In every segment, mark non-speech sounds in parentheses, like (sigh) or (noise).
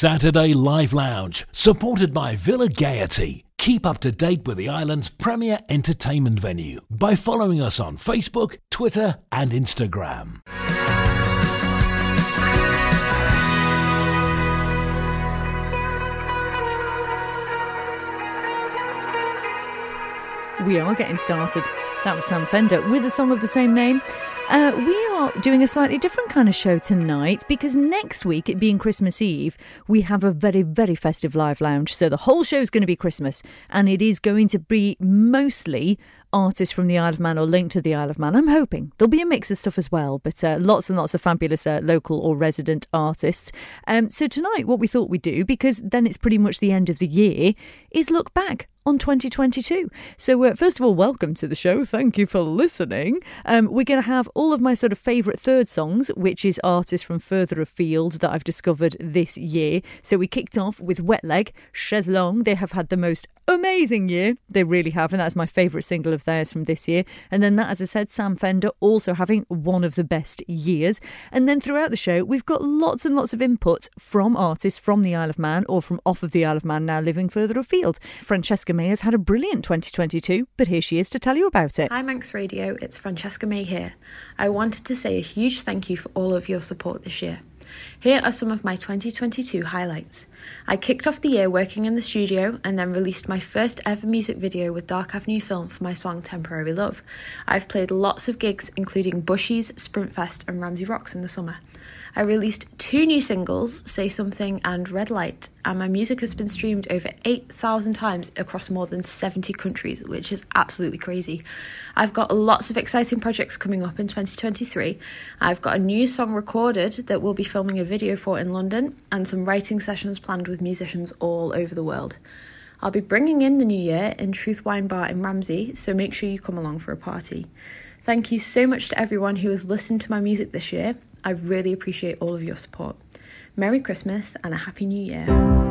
Saturday Live Lounge, supported by Villa Gaiety. Keep up to date with the island's premier entertainment venue by following us on Facebook, Twitter, and Instagram. We are getting started. That was Sam Fender with a song of the same name. Uh, we are doing a slightly different kind of show tonight because next week, it being Christmas Eve, we have a very, very festive live lounge. So the whole show is going to be Christmas and it is going to be mostly artists from the Isle of Man or linked to the Isle of Man. I'm hoping there'll be a mix of stuff as well, but uh, lots and lots of fabulous uh, local or resident artists. Um, so tonight, what we thought we'd do, because then it's pretty much the end of the year, is look back on 2022. So, uh, first of all, welcome to the show. Thank you for listening. Um, we're going to have all of my sort of favourite third songs, which is artists from further afield that I've discovered this year. So, we kicked off with Wet Leg, Chaise Longue. They have had the most amazing year. They really have, and that's my favourite single of theirs from this year. And then that, as I said, Sam Fender also having one of the best years. And then throughout the show, we've got lots and lots of input from artists from the Isle of Man or from off of the Isle of Man now living further afield. Francesca May has had a brilliant 2022, but here she is to tell you about it. Hi Manx Radio, it's Francesca May here. I wanted to say a huge thank you for all of your support this year. Here are some of my 2022 highlights. I kicked off the year working in the studio and then released my first ever music video with Dark Avenue Film for my song Temporary Love. I've played lots of gigs, including Bushies, Sprintfest, and Ramsey Rocks in the summer. I released two new singles, Say Something and Red Light, and my music has been streamed over 8,000 times across more than 70 countries, which is absolutely crazy. I've got lots of exciting projects coming up in 2023. I've got a new song recorded that we'll be filming a video for in London, and some writing sessions planned with musicians all over the world. I'll be bringing in the new year in Truth Wine Bar in Ramsey, so make sure you come along for a party. Thank you so much to everyone who has listened to my music this year. I really appreciate all of your support. Merry Christmas and a Happy New Year.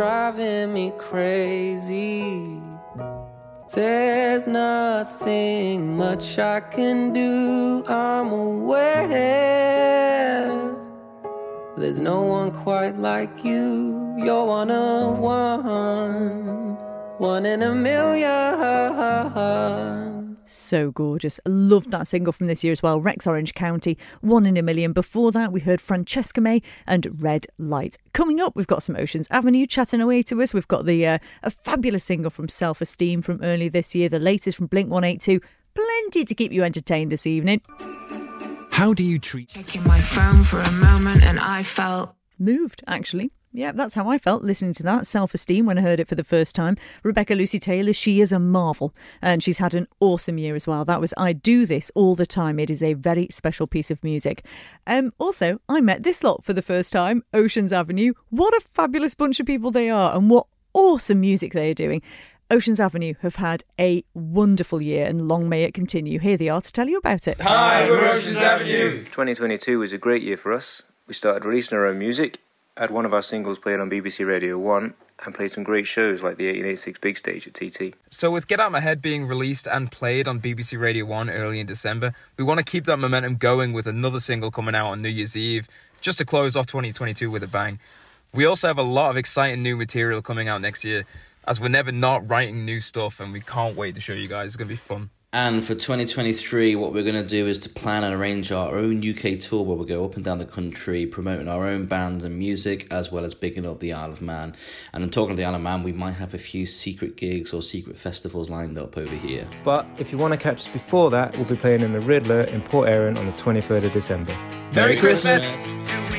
Driving me crazy. There's nothing much I can do, I'm aware. There's no one quite like you, you're one of one, one in a million. So gorgeous. Loved that single from this year as well. Rex Orange County, One in a Million. Before that, we heard Francesca May and Red Light. Coming up, we've got some Oceans Avenue chatting away to us. We've got the uh, a fabulous single from Self Esteem from early this year, the latest from Blink 182. Plenty to keep you entertained this evening. How do you treat Checking my phone for a moment and I felt Moved, actually. Yeah, that's how I felt listening to that. Self esteem when I heard it for the first time. Rebecca Lucy Taylor, she is a marvel. And she's had an awesome year as well. That was I Do This All the Time. It is a very special piece of music. Um, also, I met this lot for the first time, Oceans Avenue. What a fabulous bunch of people they are, and what awesome music they are doing. Oceans Avenue have had a wonderful year and long may it continue. Here they are to tell you about it. Hi, we're Oceans Avenue. 2022 was a great year for us. We started releasing our own music, had one of our singles played on BBC Radio 1, and played some great shows like the 1886 Big Stage at TT. So, with Get Out My Head being released and played on BBC Radio 1 early in December, we want to keep that momentum going with another single coming out on New Year's Eve, just to close off 2022 with a bang. We also have a lot of exciting new material coming out next year, as we're never not writing new stuff, and we can't wait to show you guys. It's going to be fun. And for 2023, what we're going to do is to plan and arrange our own UK tour where we go up and down the country promoting our own bands and music as well as bigging up the Isle of Man. And in talking of the Isle of Man, we might have a few secret gigs or secret festivals lined up over here. But if you want to catch us before that, we'll be playing in the Riddler in Port Erin on the 23rd of December. Merry Christmas. Do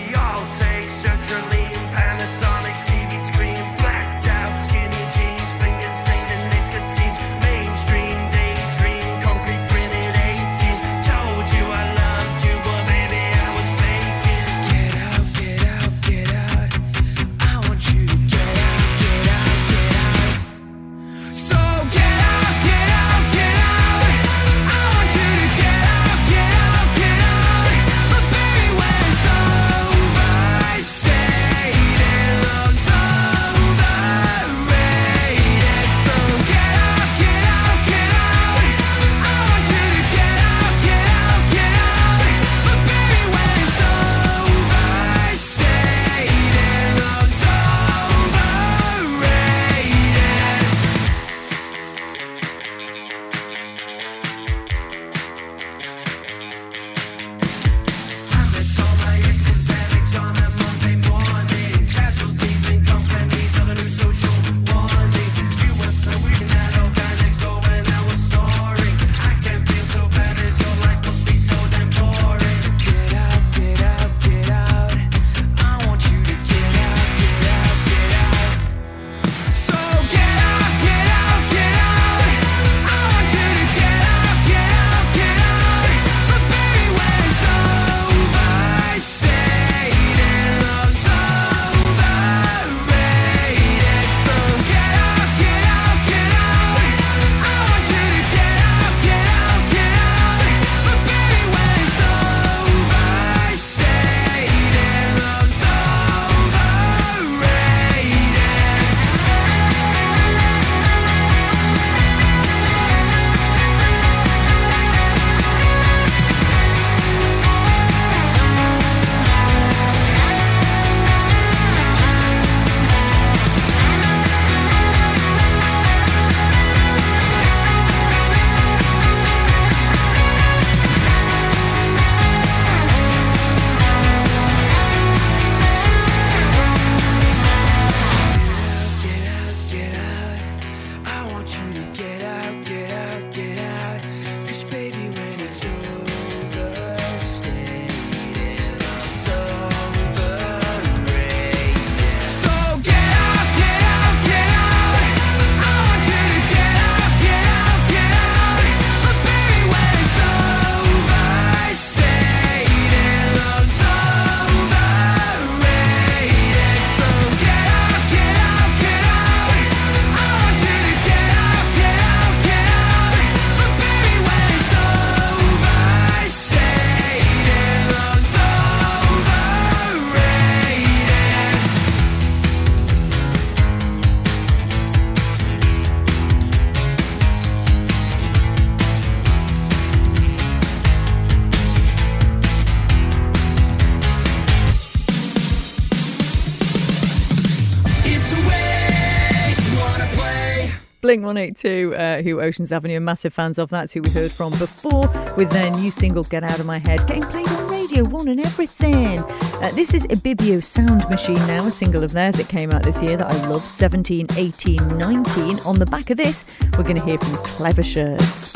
Blink 182, uh, who Oceans Avenue are massive fans of. That's who we heard from before with their new single, Get Out of My Head, getting played on Radio 1 and everything. Uh, this is Ibibio Sound Machine now, a single of theirs that came out this year that I love 17, 18, 19. On the back of this, we're going to hear from Clever Shirts.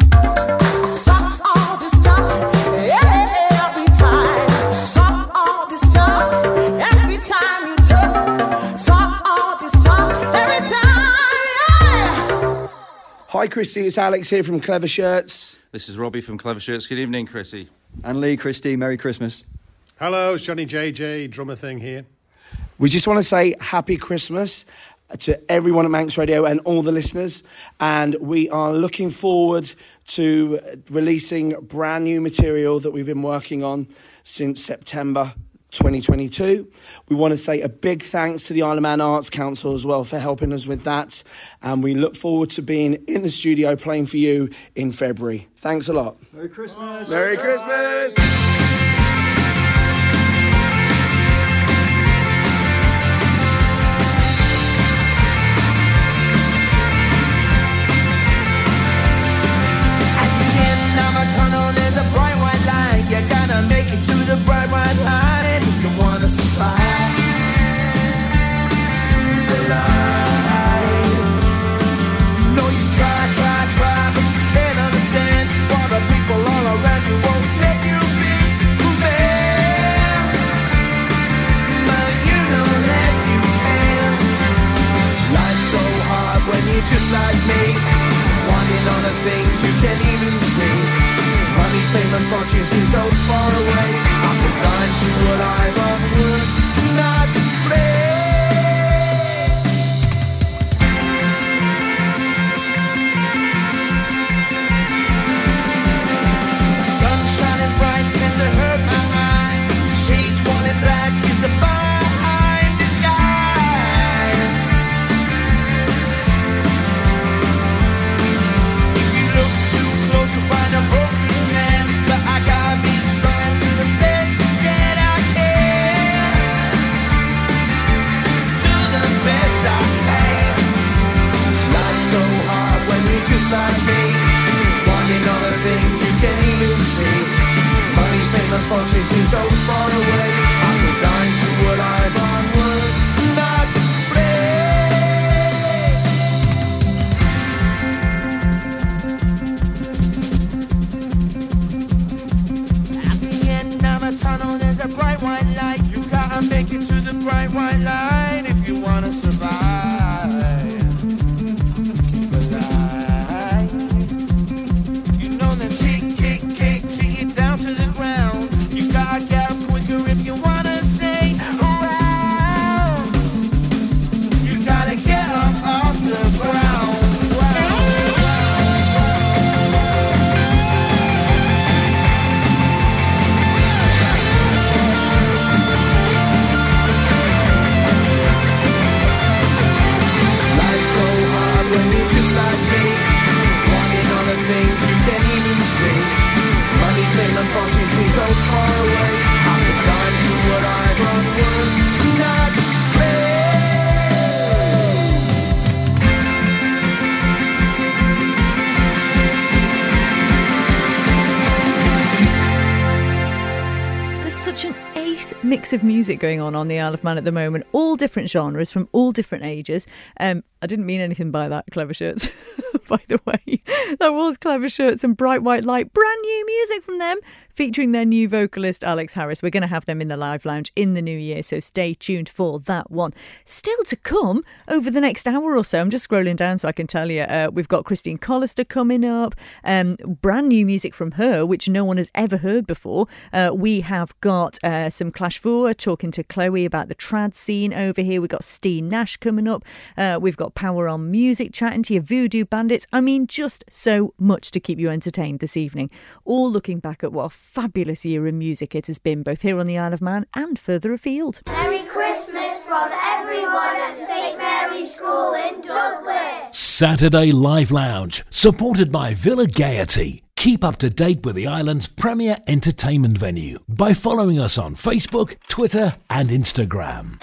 Hi, Christy. It's Alex here from Clever Shirts. This is Robbie from Clever Shirts. Good evening, Chrissy. And Lee, Christy, Merry Christmas. Hello, it's Johnny JJ, drummer thing here. We just want to say happy Christmas to everyone at Manx Radio and all the listeners. And we are looking forward to releasing brand new material that we've been working on since September 2022. We want to say a big thanks to the Isle of Man Arts Council as well for helping us with that. And we look forward to being in the studio playing for you in February. Thanks a lot. Merry Christmas. Merry Christmas. At the end of a tunnel, there's a bright white line. Just like me. Wanting all the things you can't even see. Money, fame, and fortune seem so far away. I'm resigned to life of work, not play. Sun shining bright tends to hurt my eyes. Shades worn in black on the Isle of Man at the moment, all different genres from all different ages. Um, I didn't mean anything by that, clever shirts. (laughs) by the way, (laughs) that was clever shirts and bright white light, brand new music from them, featuring their new vocalist Alex Harris. We're going to have them in the live lounge in the new year, so stay tuned for that one. Still to come over the next hour or so. I'm just scrolling down so I can tell you. Uh, we've got Christine Collister coming up, um, brand new music from her, which no one has ever heard before. Uh, we have got uh, some Clash Vooar talking to Chloe about the trad scene over here. We've got Steen Nash coming up. Uh, we've got Power on Music chatting to your Voodoo Bandits. I mean, just so much to keep you entertained this evening. All looking back at what fabulous year in music it has been, both here on the Isle of Man and further afield. Merry Christmas from everyone at St Mary's School in Douglas. Saturday Live Lounge, supported by Villa Gaiety. Keep up to date with the island's premier entertainment venue by following us on Facebook, Twitter, and Instagram.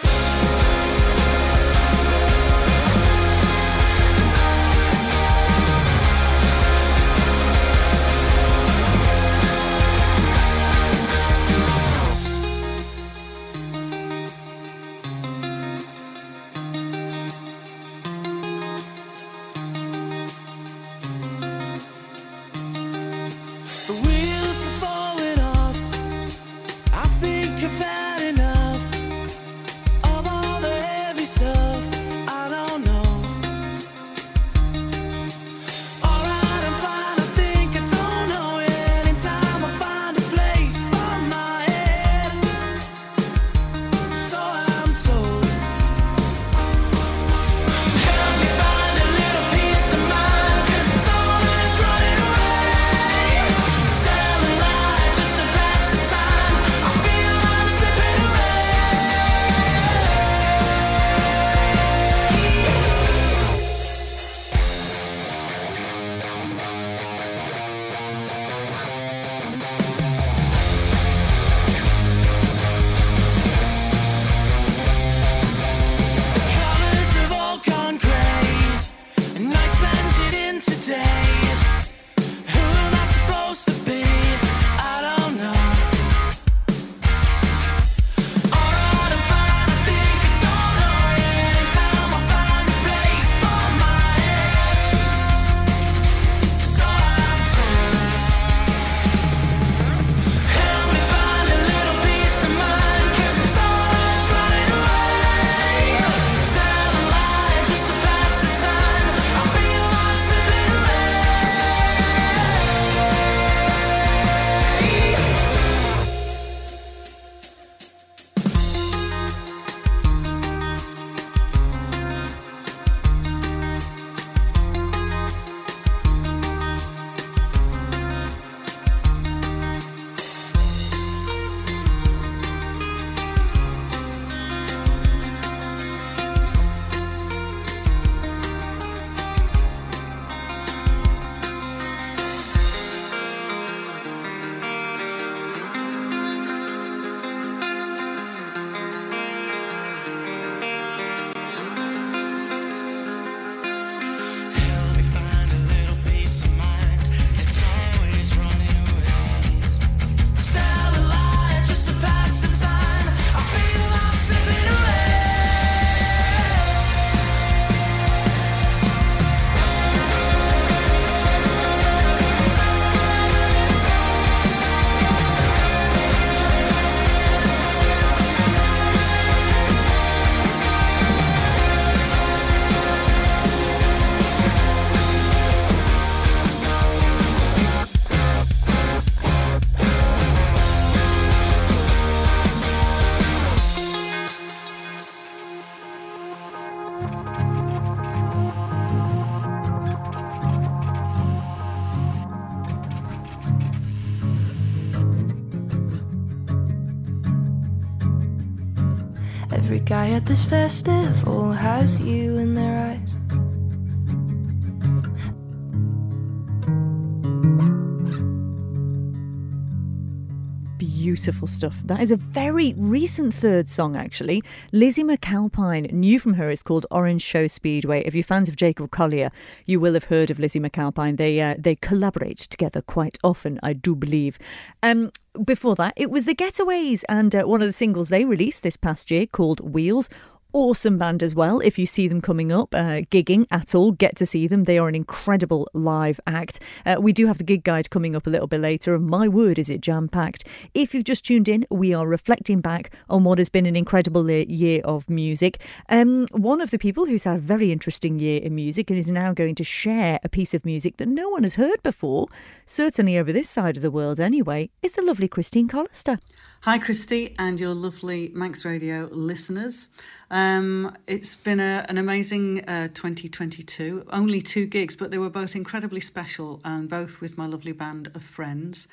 Beautiful stuff. That is a very recent third song, actually. Lizzy McAlpine, new from her, is called Orange Show Speedway. If you're fans of Jacob Collier, you will have heard of Lizzy McAlpine. They uh, they collaborate together quite often, I do believe. Um, before that, it was the Getaways, and uh, one of the singles they released this past year called Wheels. Awesome band as well. If you see them coming up, uh, gigging at all, get to see them. They are an incredible live act. Uh, we do have the gig guide coming up a little bit later, and my word, is it jam packed. If you've just tuned in, we are reflecting back on what has been an incredible year of music. Um, one of the people who's had a very interesting year in music and is now going to share a piece of music that no one has heard before, certainly over this side of the world anyway, is the lovely Christine Collister. Hi, Christy, and your lovely Manx Radio listeners. Um, it's been a, an amazing uh, 2022. Only two gigs, but they were both incredibly special, and both with my lovely band of friends.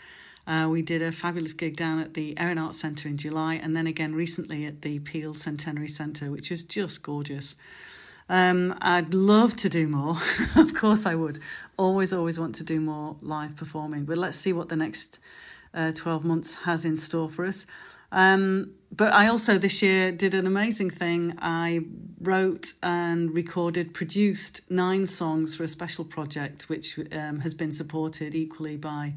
Uh, we did a fabulous gig down at the Erin Arts Centre in July, and then again recently at the Peel Centenary Centre, which was just gorgeous. Um, I'd love to do more. (laughs) of course, I would. Always, always want to do more live performing. But let's see what the next uh, 12 months has in store for us. Um, but I also this year did an amazing thing. I wrote and recorded, produced nine songs for a special project, which um, has been supported equally by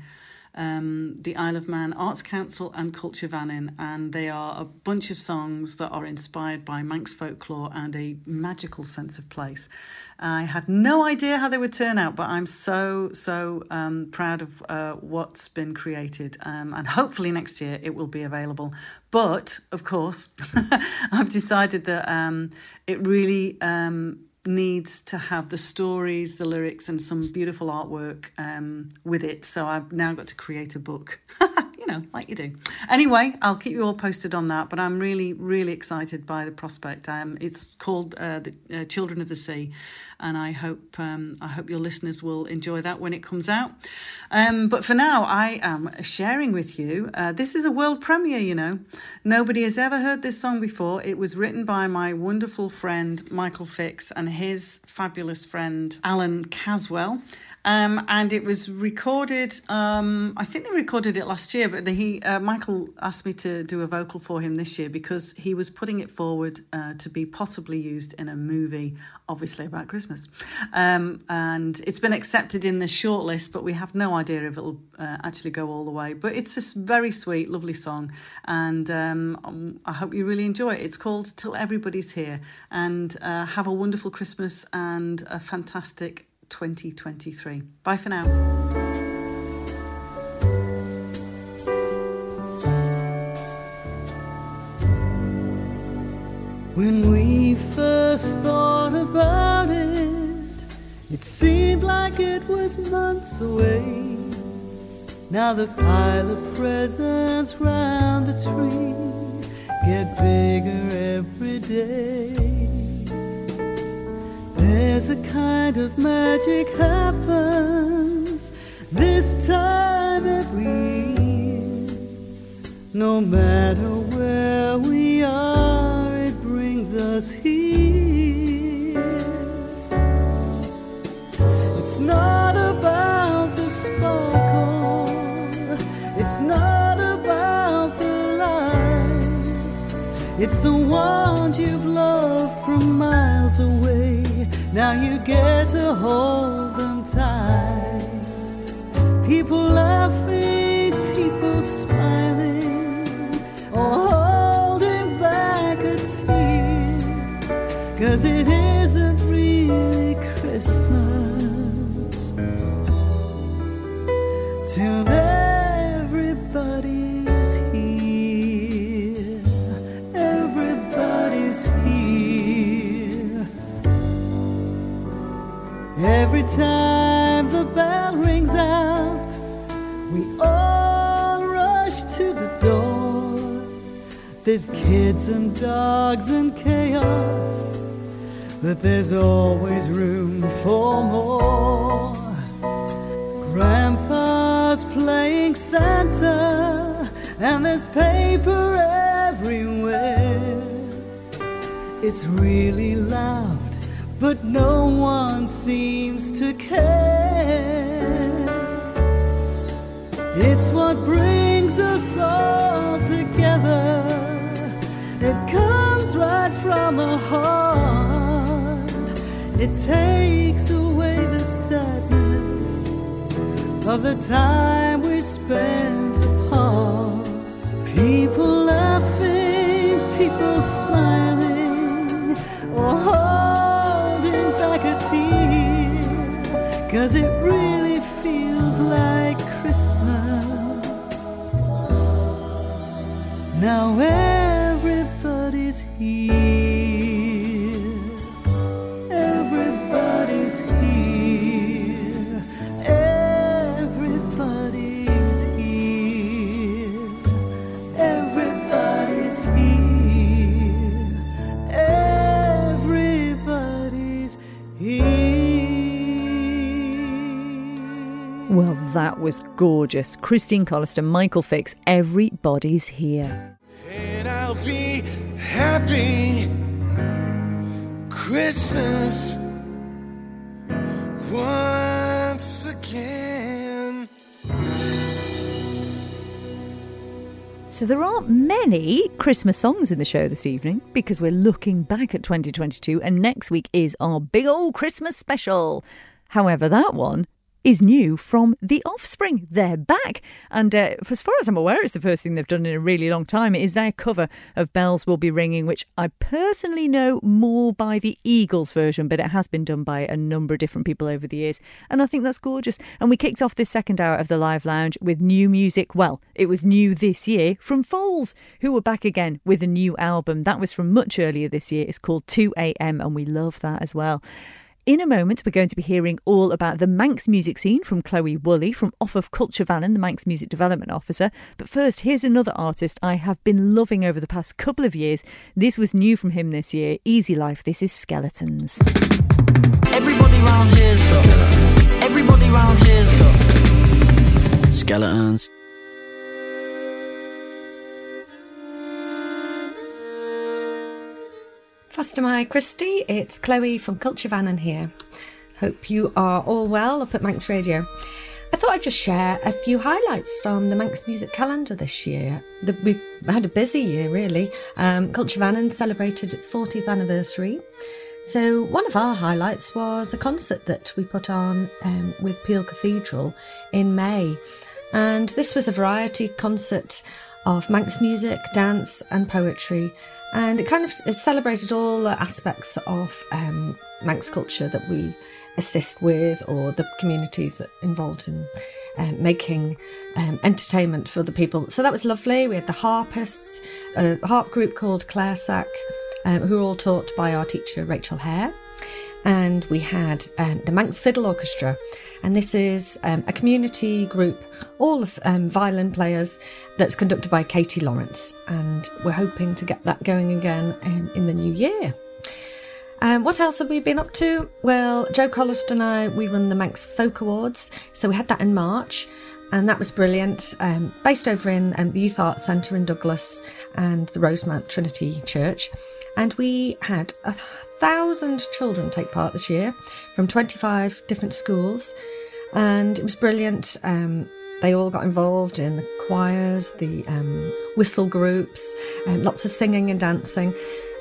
um, the Isle of Man Arts Council and Culture Vannin, and they are a bunch of songs that are inspired by Manx folklore and a magical sense of place. I had no idea how they would turn out, but I'm so, so um, proud of uh, what's been created. Um, and hopefully next year it will be available. But of course, (laughs) I've decided that um, it really um, needs to have the stories, the lyrics, and some beautiful artwork um, with it. So I've now got to create a book. (laughs) you know, like you do. Anyway, I'll keep you all posted on that. But I'm really, really excited by the prospect. Um, it's called uh, the uh, Children of the Sea, and I hope um, I hope your listeners will enjoy that when it comes out. Um, but for now, I am sharing with you. Uh, this is a world premiere. You know, nobody has ever heard this song before. It was written by my wonderful friend Michael Fix and his fabulous friend Allan Caswell. Um, and it was recorded. Um, I think they recorded it last year, but he uh, Michael asked me to do a vocal for him this year because he was putting it forward uh, to be possibly used in a movie, obviously about Christmas. Um, and it's been accepted in the shortlist, but we have no idea if it'll uh, actually go all the way. But it's a very sweet, lovely song, and um, I hope you really enjoy it. It's called "Till Everybody's Here," and uh, have a wonderful Christmas and a fantastic 2023. Bye for now. When we first thought about it, it seemed like it was months away. Now the pile of presents round the tree get bigger every day. There's a kind of magic happens this time every year. No matter where we are, it brings us here. It's not about the sparkle, it's not about the lights, it's the ones you've loved from miles away. Now you get to hold them tight. People laughing, people smiling, or holding back a tear. Cause it isn't There's kids and dogs and chaos, but there's always room for more. Grandpa's playing Santa, and there's paper everywhere. It's really loud, but no one seems to care. It's what brings us all together. Right from the heart. It takes away the sadness of the time we spent apart. People laughing, people smiling, or holding back a tear. Cause it really feels like Christmas. Now was gorgeous. Christine Collister, Michael Fix, everybody's here. And I'll be happy Christmas once again. So there aren't many Christmas songs in the show this evening because we're looking back at 2022 and next week is our big old Christmas special. However, that one is new from The Offspring. They're back. And uh, as far as I'm aware, it's the first thing they've done in a really long time. It is their cover of Bells Will Be Ringing, which I personally know more by the Eagles version, but it has been done by a number of different people over the years. And I think that's gorgeous. And we kicked off this second hour of the Live Lounge with new music. Well, it was new this year from Foals, who were back again with a new album. That was from much earlier this year. It's called 2am, and we love that as well. In a moment, we're going to be hearing all about the Manx music scene from Chloe Woolley from off of Culture Vannin, the Manx Music Development Officer. But first, here's another artist I have been loving over the past couple of years. This was new from him this year Easy Life. This is Skeletons. Everybody round here's got. Everybody round here's got. Skeletons. My Christie, it's Chloe from Culture Vannin here. Hope you are all well up at Manx Radio. I thought I'd just share a few highlights from the Manx Music Calendar this year. The, we've had a busy year, really. Um, Culture Vannon celebrated its 40th anniversary. So, one of our highlights was a concert that we put on um, with Peel Cathedral in May. And this was a variety concert of Manx music, dance, and poetry. And it kind of celebrated all the aspects of um, Manx culture that we assist with, or the communities that involved in um, making um, entertainment for the people. So that was lovely. We had the harpists, a harp group called Clare Sack, um, who were all taught by our teacher Rachel Hair. And we had um, the Manx Fiddle Orchestra, and this is um, a community group, all of um, violin players, that's conducted by Katie Lawrence. And we're hoping to get that going again in, in the new year. Um, what else have we been up to? Well, Joe Colliston and I, we won the Manx Folk Awards. So we had that in March, and that was brilliant. Um, based over in um, the Youth Arts Centre in Douglas and the Rosemount Trinity Church. And we had a thousand children take part this year from 25 different schools. And it was brilliant. Um, they all got involved in the choirs, the um, whistle groups, um, lots of singing and dancing.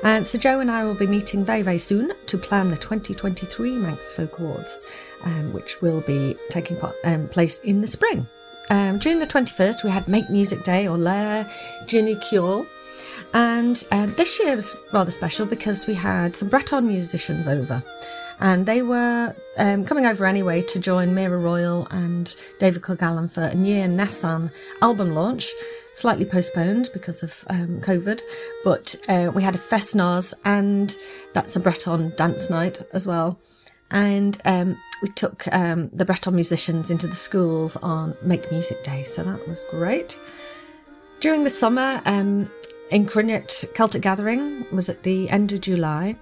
And so Joe and I will be meeting very, very soon to plan the 2023 Manx Folk Awards, um, which will be taking part, um, place in the spring. Um, during the 21st, we had Make Music Day or Lair Ginny Cure. And um, this year was rather special because we had some Breton musicians over. And they were um, coming over anyway to join Mera Royle and David Kilgallon for a Nier Nessan album launch, slightly postponed because of um, COVID. But uh, we had a Fest Noz and that's a Breton dance night as well. And um, we took um, the Breton musicians into the schools on Make Music Day, so that was great. During the summer, Yn Chruinnaght Celtic Gathering was at the end of July.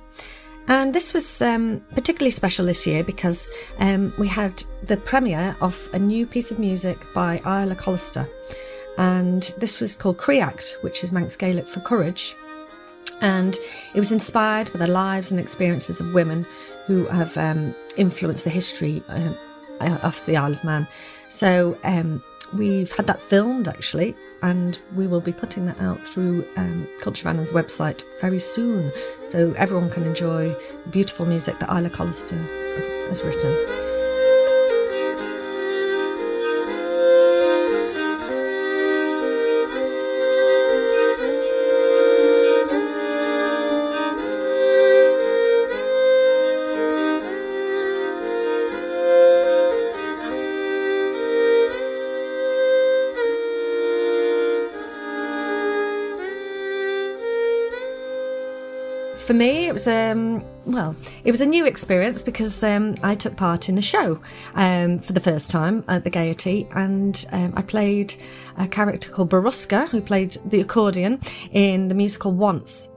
And this was um, particularly special this year because um, we had the premiere of a new piece of music by Isla Collister. And this was called Creact, which is Manx Gaelic for courage. And it was inspired by the lives and experiences of women who have um, influenced the history um, of the Isle of Man. So um, we've had that filmed actually, and we will be putting that out through um, Culture of website very soon, so everyone can enjoy beautiful music that Isla Collister has written. For me, it was um, well, it was a new experience because um, I took part in a show um, for the first time at the Gaiety, and um, I played a character called Baruska, who played the accordion in the musical Once.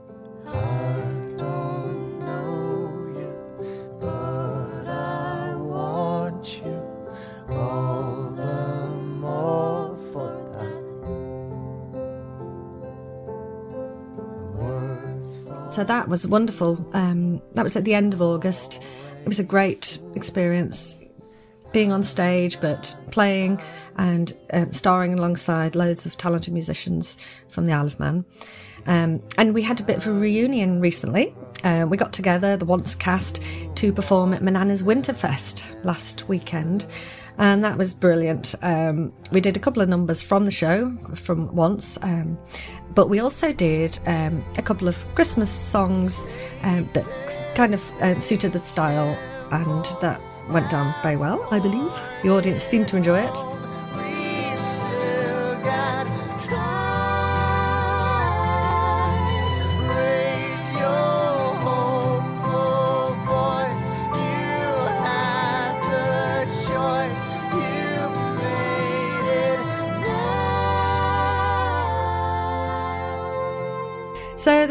That was wonderful. Um, that was at the end of August. It was a great experience being on stage, but playing and um, starring alongside loads of talented musicians from the Isle of Man. Um, and we had a bit of a reunion recently. Uh, we got together, the Once cast, to perform at Manana's Winterfest last weekend. And that was brilliant. Um, we did a couple of numbers from the show, from Once, um, but we also did um, a couple of Christmas songs um, that kind of um, suited the style, and that went down very well, I believe. The audience seemed to enjoy it.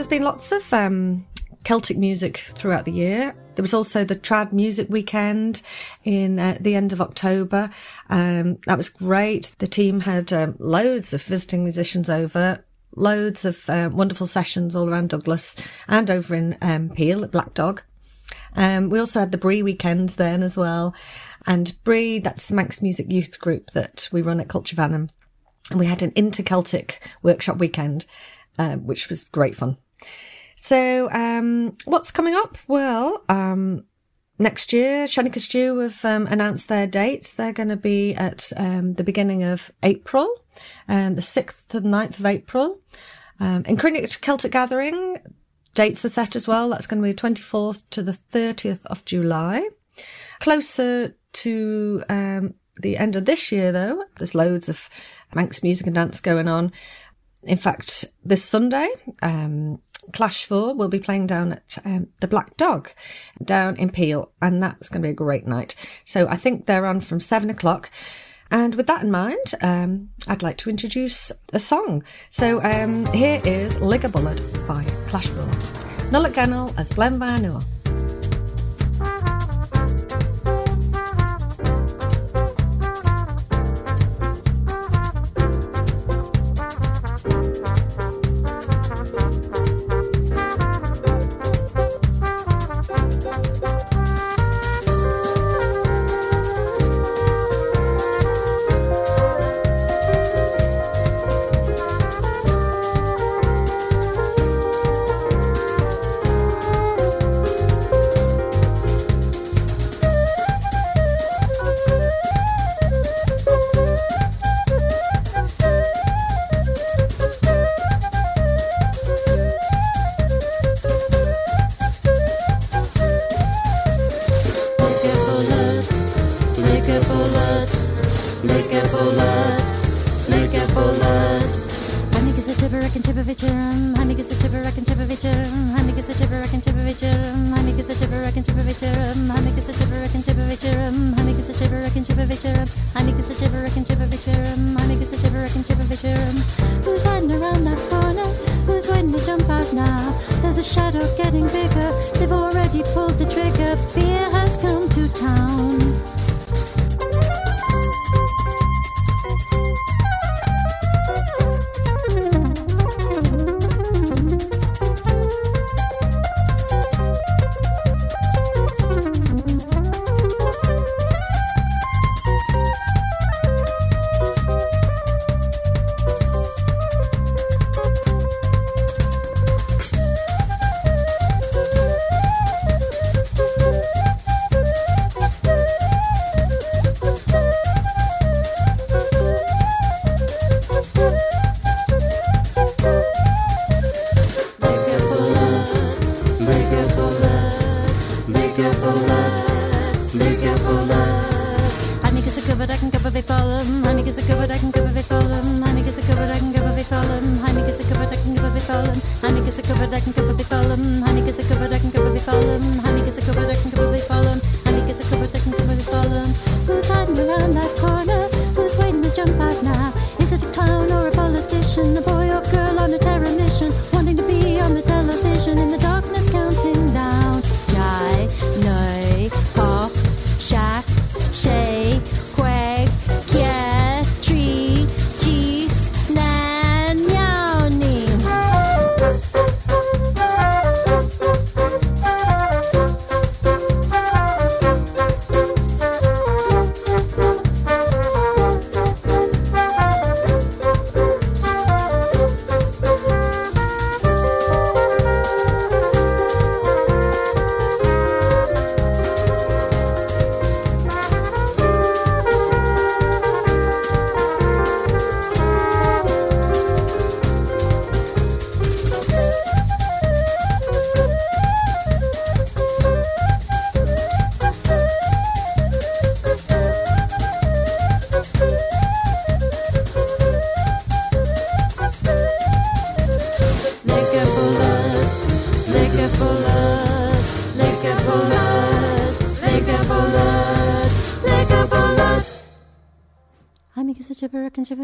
There's been lots of um, Celtic music throughout the year. There was also the Trad Music Weekend in uh, the end of October. Um, that was great. The team had um, loads of visiting musicians over, loads of um, wonderful sessions all around Douglas and over in um, Peel at Black Dog. Um, we also had the Bree weekend then as well. And Bree, that's the Manx Music Youth Group that we run at Culture Vannin. And we had an inter Celtic workshop weekend, um, which was great fun. So, um, what's coming up? Well, um, next year, Shennaghys Jiu have um, announced their dates. They're going to be at um, the beginning of April, um, the 6th to the 9th of April. Um, in Celtic Gathering, dates are set as well. That's going to be the 24th to the 30th of July. Closer to um, the end of this year, though, there's loads of Manx music and dance going on. In fact, this Sunday, um, Clash Vooar will be playing down at um, the Black Dog down in Peel, and that's going to be a great night. So I think they're on from seven o'clock. And with that in mind, um, I'd like to introduce a song. So um, here is Lig a Bullet by Clash Vooar. Nullet Gennel as Glen Van and chibbevicherum, honey gets a chibberak and chibbevicherum, honey gets a chibberak and chibbevicherum, honey gets a chibberak and chibbevicherum, honey gets a chibberak and chibbevicherum, honey gets a chibberak and chibbevicherum, honey gets a chibberak and chibbevicherum, honey gets a chibberak and chibbevicherum. Who's hiding around that corner? Who's waiting to jump out now? There's a shadow getting bigger. They've already pulled the trigger.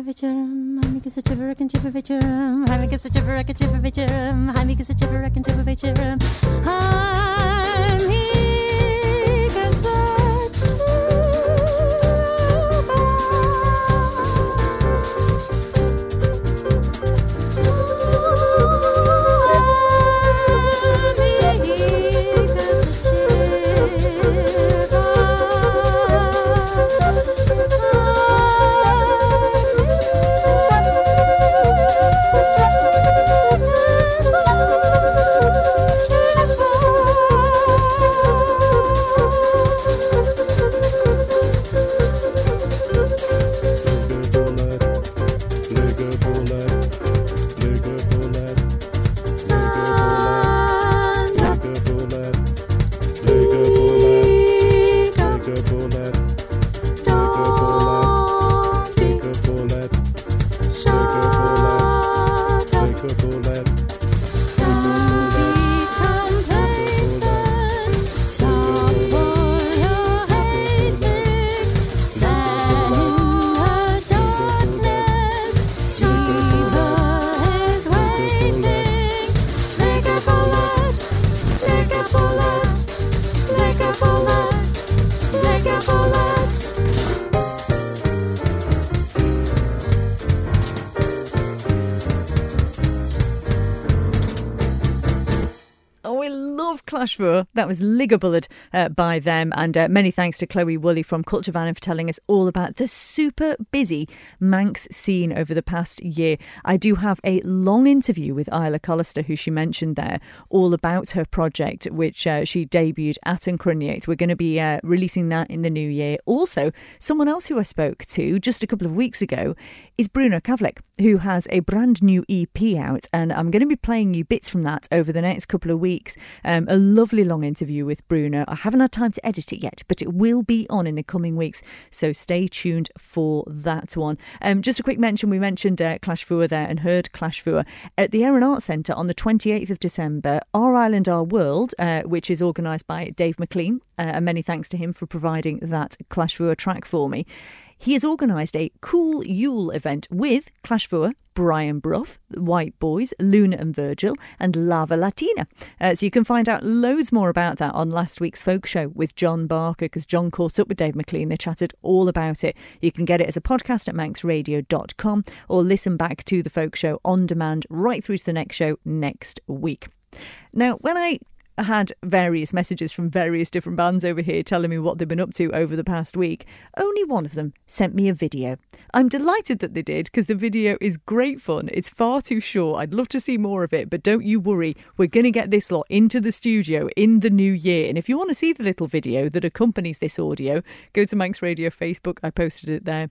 Chipper, I can chipper vichurum. I That was Ligabullet uh, by them. And uh, many thanks to Chloe Woolley from Culture Vannin for telling us all about the super busy Manx scene over the past year. I do have a long interview with Isla Collister, who she mentioned there, all about her project, which uh, she debuted at Yn Chruinnaght. We're going to be uh, releasing that in the new year. Also, someone else who I spoke to just a couple of weeks ago is Bruno Kavlik, who has a brand new EP out. And I'm going to be playing you bits from that over the next couple of weeks. Um, a lovely long interview with Bruno. I haven't had time to edit it yet, but it will be on in the coming weeks. So stay tuned for that one. Um, just a quick mention we mentioned uh, Clash there and heard Clash Vooar at the Erin Art Centre on the 28th of December. Our Island, Our World, uh, which is organised by Dave McLean. Uh, and many thanks to him for providing that Clash Vooar track for me. He has organised a cool Yule event with Clash Vooar, Brian Bruff, the White Boys, Luna and Virgil, and Lava Latina. Uh, so you can find out loads more about that on last week's folk show with John Barker, because John caught up with Dave McLean. They chatted all about it. You can get it as a podcast at manxradio.com or listen back to the folk show on demand right through to the next show next week. Now, when I had various messages from various different bands over here telling me what they've been up to over the past week. Only one of them sent me a video. I'm delighted that they did because the video is great fun. It's far too short. I'd love to see more of it, but don't you worry. We're going to get this lot into the studio in the new year. And if you want to see the little video that accompanies this audio, go to Manx Radio Facebook. I posted it there.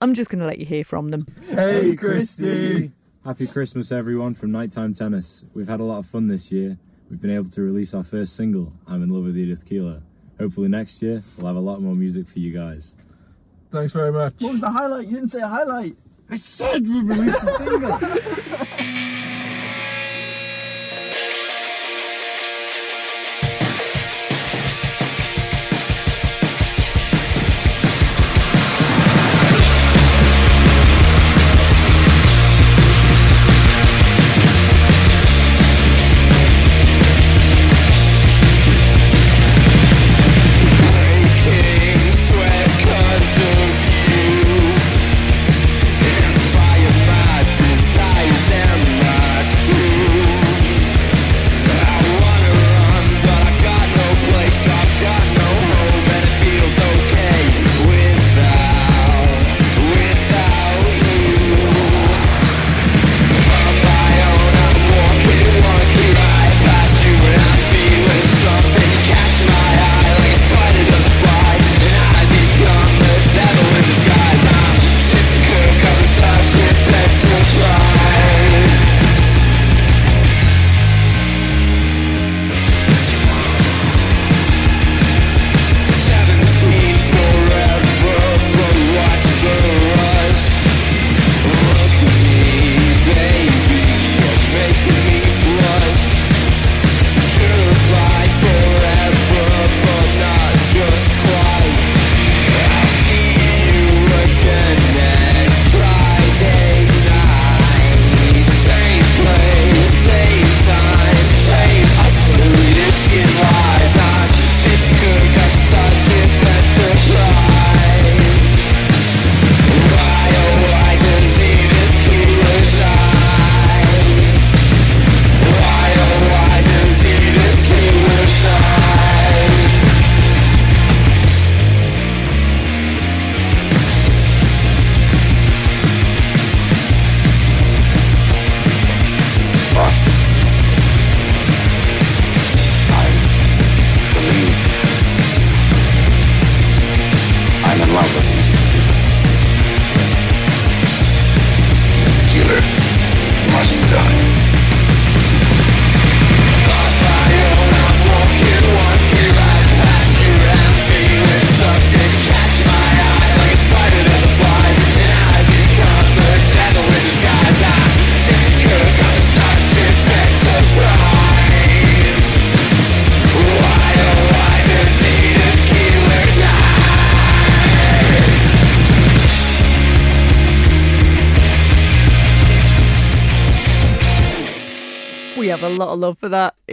I'm just going to let you hear from them. Hey, Christy! Happy Christmas, everyone, from Nighttime Tennis. We've had a lot of fun this year. We've been able to release our first single, I'm in Love with Edith Keeler. hopefully next year we'll have a lot more music for you guys. Thanks very much. What was the highlight? You didn't say a highlight. I said we released the single. (laughs)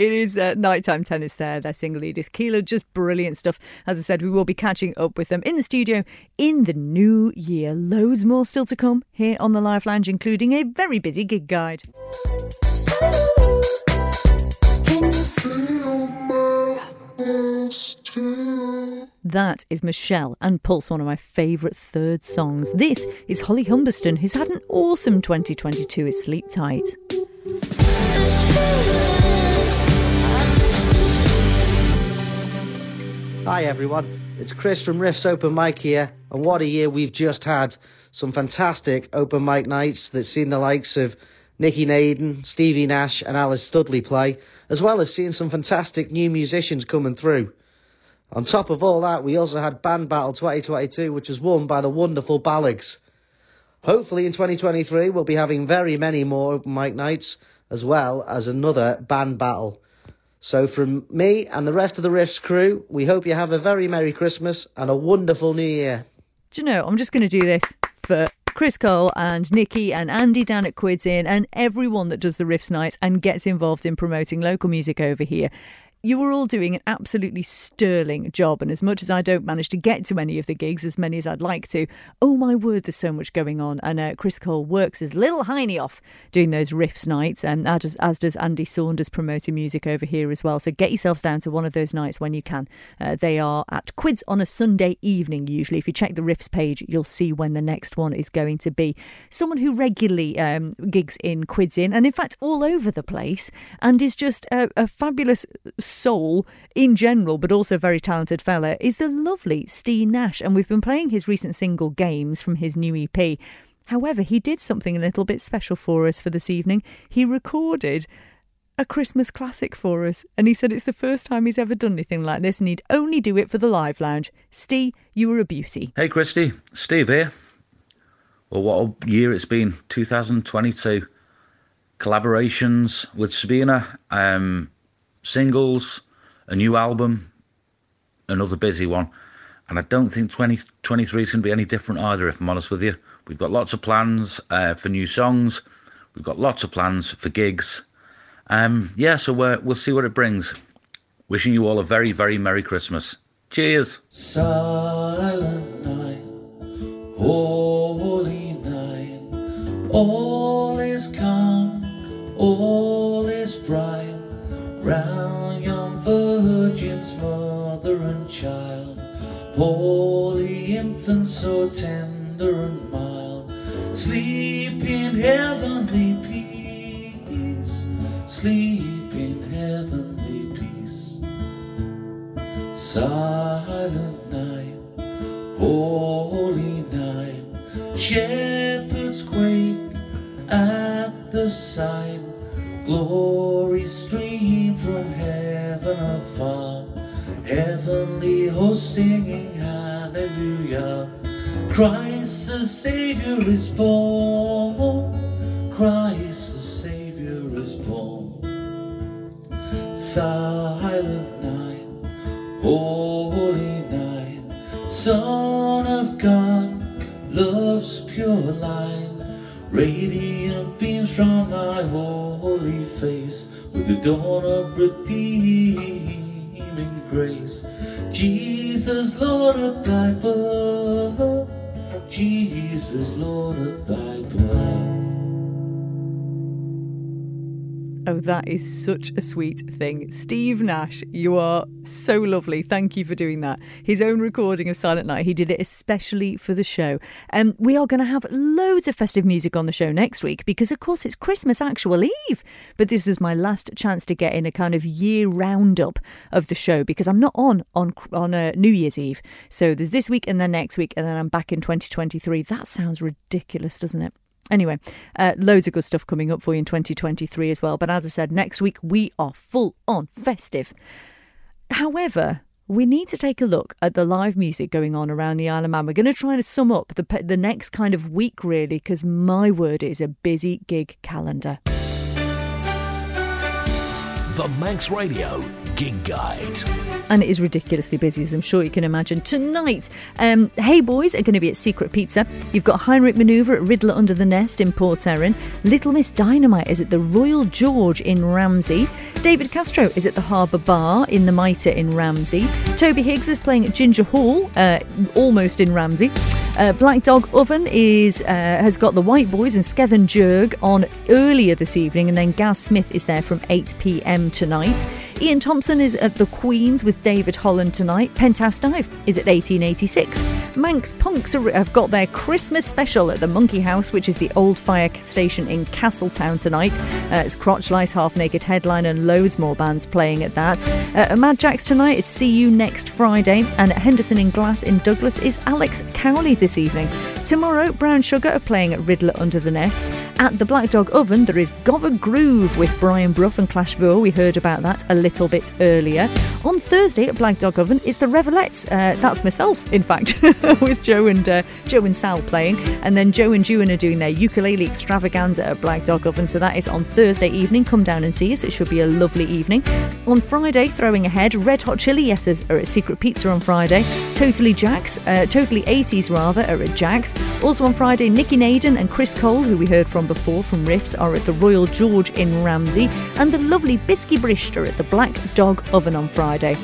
It is uh, nighttime tennis there. Their single Edith Keeler, just brilliant stuff. As I said, we will be catching up with them in the studio in the new year. Loads more still to come here on the Live Lounge, including a very busy gig guide. That is Michelle and Pulse, one of my favourite third songs. This is Holly Humberstone, who's had an awesome 2022 with Sleep Tight. Hi everyone, it's Chris from Riffs Open Mic here, and what a year we've just had. Some fantastic open mic nights that's seen the likes of Nicky Naden, Stevie Nash, and Alice Studley play, as well as seeing some fantastic new musicians coming through. On top of all that, we also had Band Battle 2022, which was won by the wonderful Balligs. Hopefully in 2023, we'll be having very many more open mic nights, as well as another band battle. So from me and the rest of the Riffs crew, we hope you have a very Merry Christmas and a wonderful New Year. Do you know, I'm just going to do this for Chris Cole and Nikki and Andy down at Quids Inn and everyone that does the Riffs Nights and gets involved in promoting local music over here. You were all doing an absolutely sterling job, and as much as I don't manage to get to any of the gigs, as many as I'd like to, oh my word, there's so much going on. And uh, Chris Cole works his little hiney off doing those riffs nights, and as as does Andy Saunders promoting music over here as well. So get yourselves down to one of those nights when you can. Uh, they are at Quids on a Sunday evening, usually. If you check the riffs page, you'll see when the next one is going to be. Someone who regularly um, gigs in Quids in, and in fact all over the place, and is just a, a fabulous soul in general, but also very talented fella, is the lovely Steve Nash. And we've been playing his recent single Games from his new EP. However, he did something a little bit special for us for this evening. He recorded a Christmas classic for us. And he said it's the first time he's ever done anything like this and he'd only do it for the live lounge. Steve, you were a beauty. Hey, Christy. Steve here. Well, what a year it's been 2022. Collaborations with Sabina, um, singles, a new album, another busy one. And I don't think 2023 is going to be any different either, if I'm honest with you. We've got lots of plans uh, for new songs. We've got lots of plans for gigs. Um, yeah, so we we'll see what it brings. Wishing you all a very, very Merry Christmas. Cheers. Silent night, holy night, all holy infant so tender and mild, sleep in heavenly peace, sleep in heavenly peace. Silent night, holy night, shepherds quake at the sight, glory stream from heaven afar, heavenly hosts singing hallelujah. Christ the Savior is born, Christ the Savior is born. Silent night, holy night, Son of God, love's pure light, radiant beams from thy holy face, with the dawn of redeeming grace. Jesus, Lord of thy birth, Jesus, Lord of thy birth. Oh, that is such a sweet thing. Steve Nash, you are so lovely. Thank you for doing that. His own recording of Silent Night, he did it especially for the show. And um, we are going to have loads of festive music on the show next week because, of course, it's Christmas actual Eve. But this is my last chance to get in a kind of year roundup of the show because I'm not on on on uh, New Year's Eve. So there's this week and then next week, and then I'm back in 2023. That sounds ridiculous, doesn't it? Anyway, uh, loads of good stuff coming up for you in 2023 as well. But as I said, next week we are full on festive. However, we need to take a look at the live music going on around the Isle of Man. We're going to try to sum up the the next kind of week, really, because my word is a busy gig calendar. The Manx Radio Gig Guide. And it is ridiculously busy, as I'm sure you can imagine. Tonight, um, Hey Boys are going to be at Secret Pizza. You've got Heinrich Maneuver at Riddler Under the Nest in Port Erin. Little Miss Dynamite is at the Royal George in Ramsey. David Castro is at the Harbour Bar in the Mitre in Ramsey. Toby Higgs is playing at Ginger Hall, uh, almost in Ramsey. Uh, Black Dog Oven is uh, has got the White Boys and Skethen Jurg on earlier this evening, and then Gaz Smith is there from 8 pm tonight. Ian Thompson is at the Queen's with David Holland tonight. Penthouse Dive is at 1886. Manx Punks have got their Christmas special at the Monkey House, which is the old fire station in Castletown tonight. Uh, it's Crotch Lice, Half Naked Headline, and loads more bands playing at that. Uh, Mad Jacks tonight, it's See You Next Friday, and at Henderson in Glass in Douglas is Alex Cowley this evening. Tomorrow, Brown Sugar are playing at Riddler Under the Nest. At the Black Dog Oven, there is Gover Groove with Brian Bruff and Clash Vooar. We heard about that a little bit earlier. On Thursday at Black Dog Oven, it's the Revelettes. Uh, that's myself, in fact, (laughs) with Joe and uh, Joe and Sal playing, and then Joe and Juan are doing their ukulele extravaganza at Black Dog Oven. So that is on Thursday evening. Come down and see us. It should be a lovely evening. On Friday, throwing ahead, Red Hot Chili Yeses are at Secret Pizza on Friday. Totally Jacks, uh, Totally 80s rather, are at Jack's. Also on Friday, Nicky Naden and Chris Cole, who we heard from before from Riffs, are at the Royal George in Ramsey, and the lovely Biskee Brisht are at the Black Dog Oven on Friday.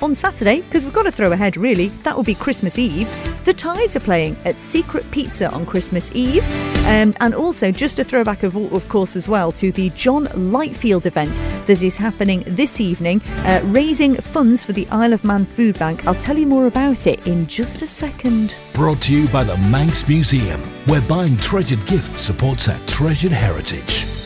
On Saturday, because we've got to throw ahead really, that will be Christmas Eve. The Tides are playing at Secret Pizza on Christmas Eve. Um, and also, just a throwback, of, of course, as well, to the John Lightfield event that is happening this evening, uh, raising funds for the Isle of Man Food Bank. I'll tell you more about it in just a second. Brought to you by the Manx Museum, where buying treasured gifts supports our treasured heritage.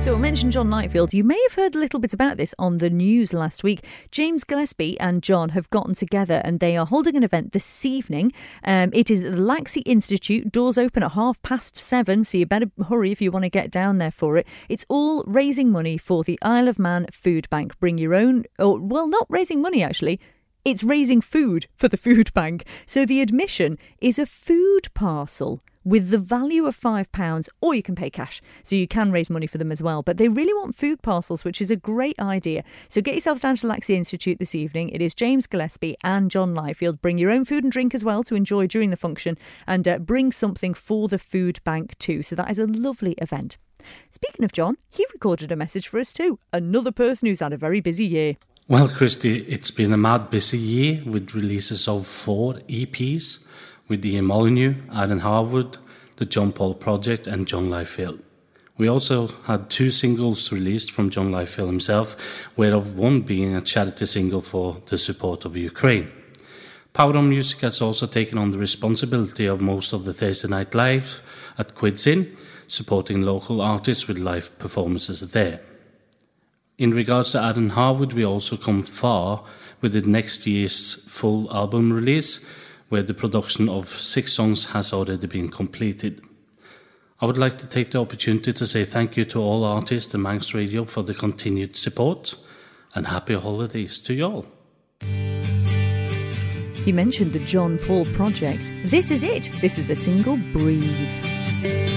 So I mentioned John Lightfield. You may have heard a little bit about this on the news last week. James Gillespie and John have gotten together and they are holding an event this evening. Um, it is at the Laxey Institute. Doors open at half past seven, so you better hurry if you want to get down there for it. It's all raising money for the Isle of Man Food Bank. Bring your own, or well, not raising money actually. It's raising food for the food bank. So the admission is a food parcel with the value of £5, or you can pay cash. So you can raise money for them as well. But they really want food parcels, which is a great idea. So get yourselves down to Laxey Institute this evening. It is James Gillespie and John Lightfield. Bring your own food and drink as well to enjoy during the function and uh, bring something for the food bank too. So that is a lovely event. Speaking of John, he recorded a message for us too. Another person who's had a very busy year. Well, Christy, it's been a mad busy year with releases of four EPs with Ian Molyneux, Adam Harwood, the John Paul Project, and John Lightfield. We also had two singles released from John Lightfield himself, whereof one being a charity single for the support of Ukraine. Power on Music has also taken on the responsibility of most of the Thursday Night Live at Quids Inn, supporting local artists with live performances there. In regards to Adam Harwood, we also come far with the next year's full album release, where the production of six songs has already been completed. I would like to take the opportunity to say thank you to all artists and Manx Radio for the continued support and happy holidays to you all. You mentioned the John Paul Project. This is it. This is the single Breathe.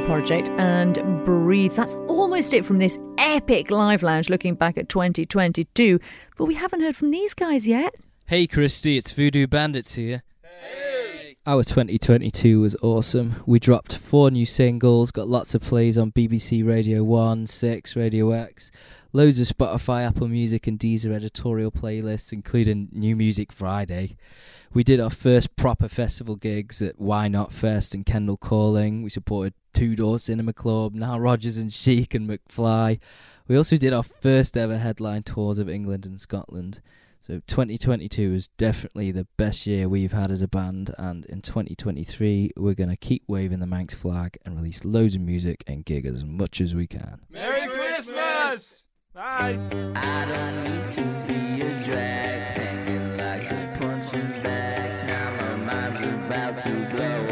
Paul Project and Breathe. That's almost it from this epic live lounge looking back at 2022. But we haven't heard from these guys yet. Hey Christy, it's Voodoo Bandits here. Hey. Our 2022 was awesome. We dropped four new singles, got lots of plays on BBC Radio 1, 6, Radio X, loads of Spotify, Apple Music, and Deezer editorial playlists, including New Music Friday. We did our first proper festival gigs at Why Not Fest and Kendal Calling. We supported Two Door Cinema Club, Nile Rodgers and Chic and McFly. We also did our first ever headline tours of England and Scotland. So 2022 is definitely the best year we've had as a band, and in 2023 we're going to keep waving the Manx flag and release loads of music and gig as much as we can. Merry Christmas! Bye! To blow.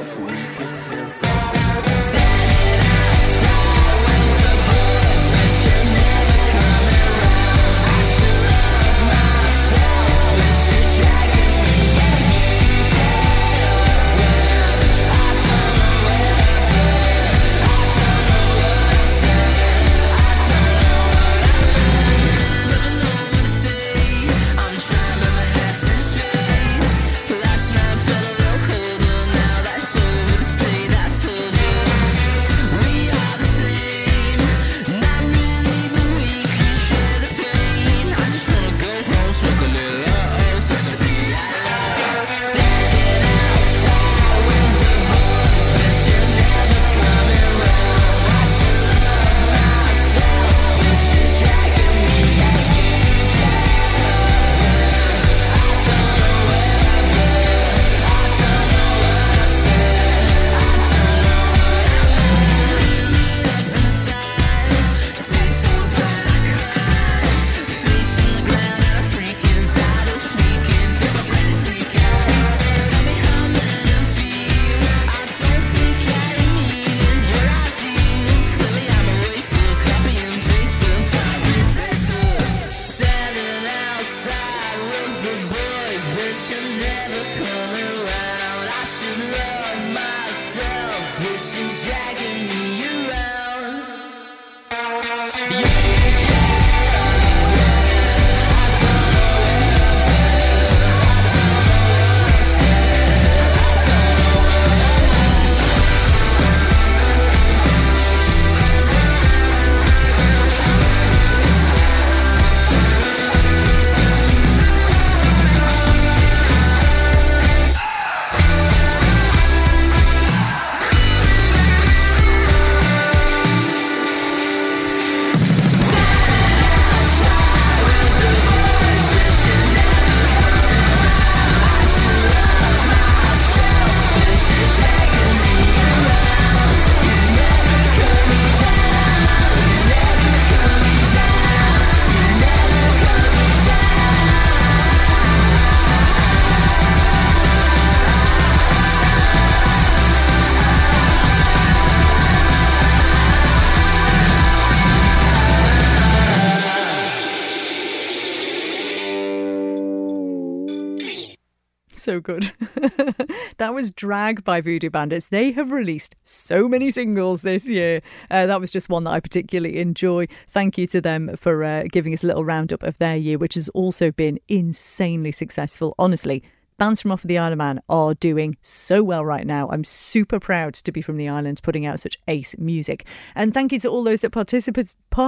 So good. (laughs) that was Drag by Voodoo Bandits. They have released so many singles this year. Uh, that was just one that I particularly enjoy. Thank you to them for uh, giving us a little roundup of their year, which has also been insanely successful. Honestly, bands from off of the Isle of Man are doing so well right now. I'm super proud to be from the island putting out such ace music. And thank you to all those that pa-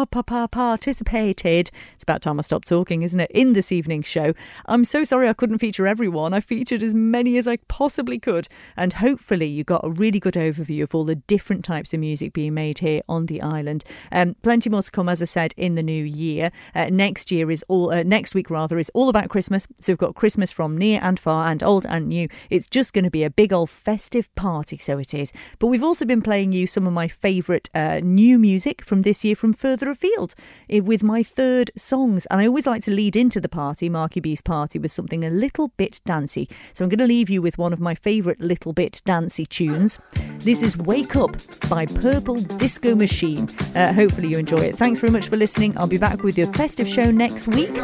pa- pa- participated. It's about time I stopped talking, isn't it? In this evening's show. I'm so sorry I couldn't feature everyone. I featured as many as I possibly could. And hopefully you got a really good overview of all the different types of music being made here on the island. Um, plenty more to come, as I said, in the new year. Uh, next year is all, uh, next week rather, is all about Christmas. So we've got Christmas from near and far and old and new. It's just going to be a big old festive party, so it is. But we've also been playing you some of my favourite uh, new music from this year from further afield with my third songs. And I always like to lead into the party, Marky B's party, with something a little bit dancey. So I'm going to leave you with one of my favourite little bit dancey tunes. This is Wake Up by Purple Disco Machine. Uh, hopefully you enjoy it. Thanks very much for listening. I'll be back with your festive show next week.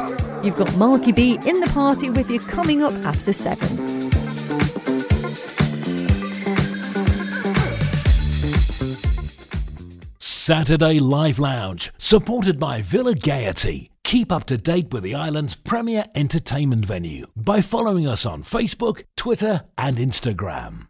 You've got Marky B in the party with you coming up after seven. Saturday Live Lounge, supported by Villa Gaiety. Keep up to date with the island's premier entertainment venue by following us on Facebook, Twitter, and Instagram.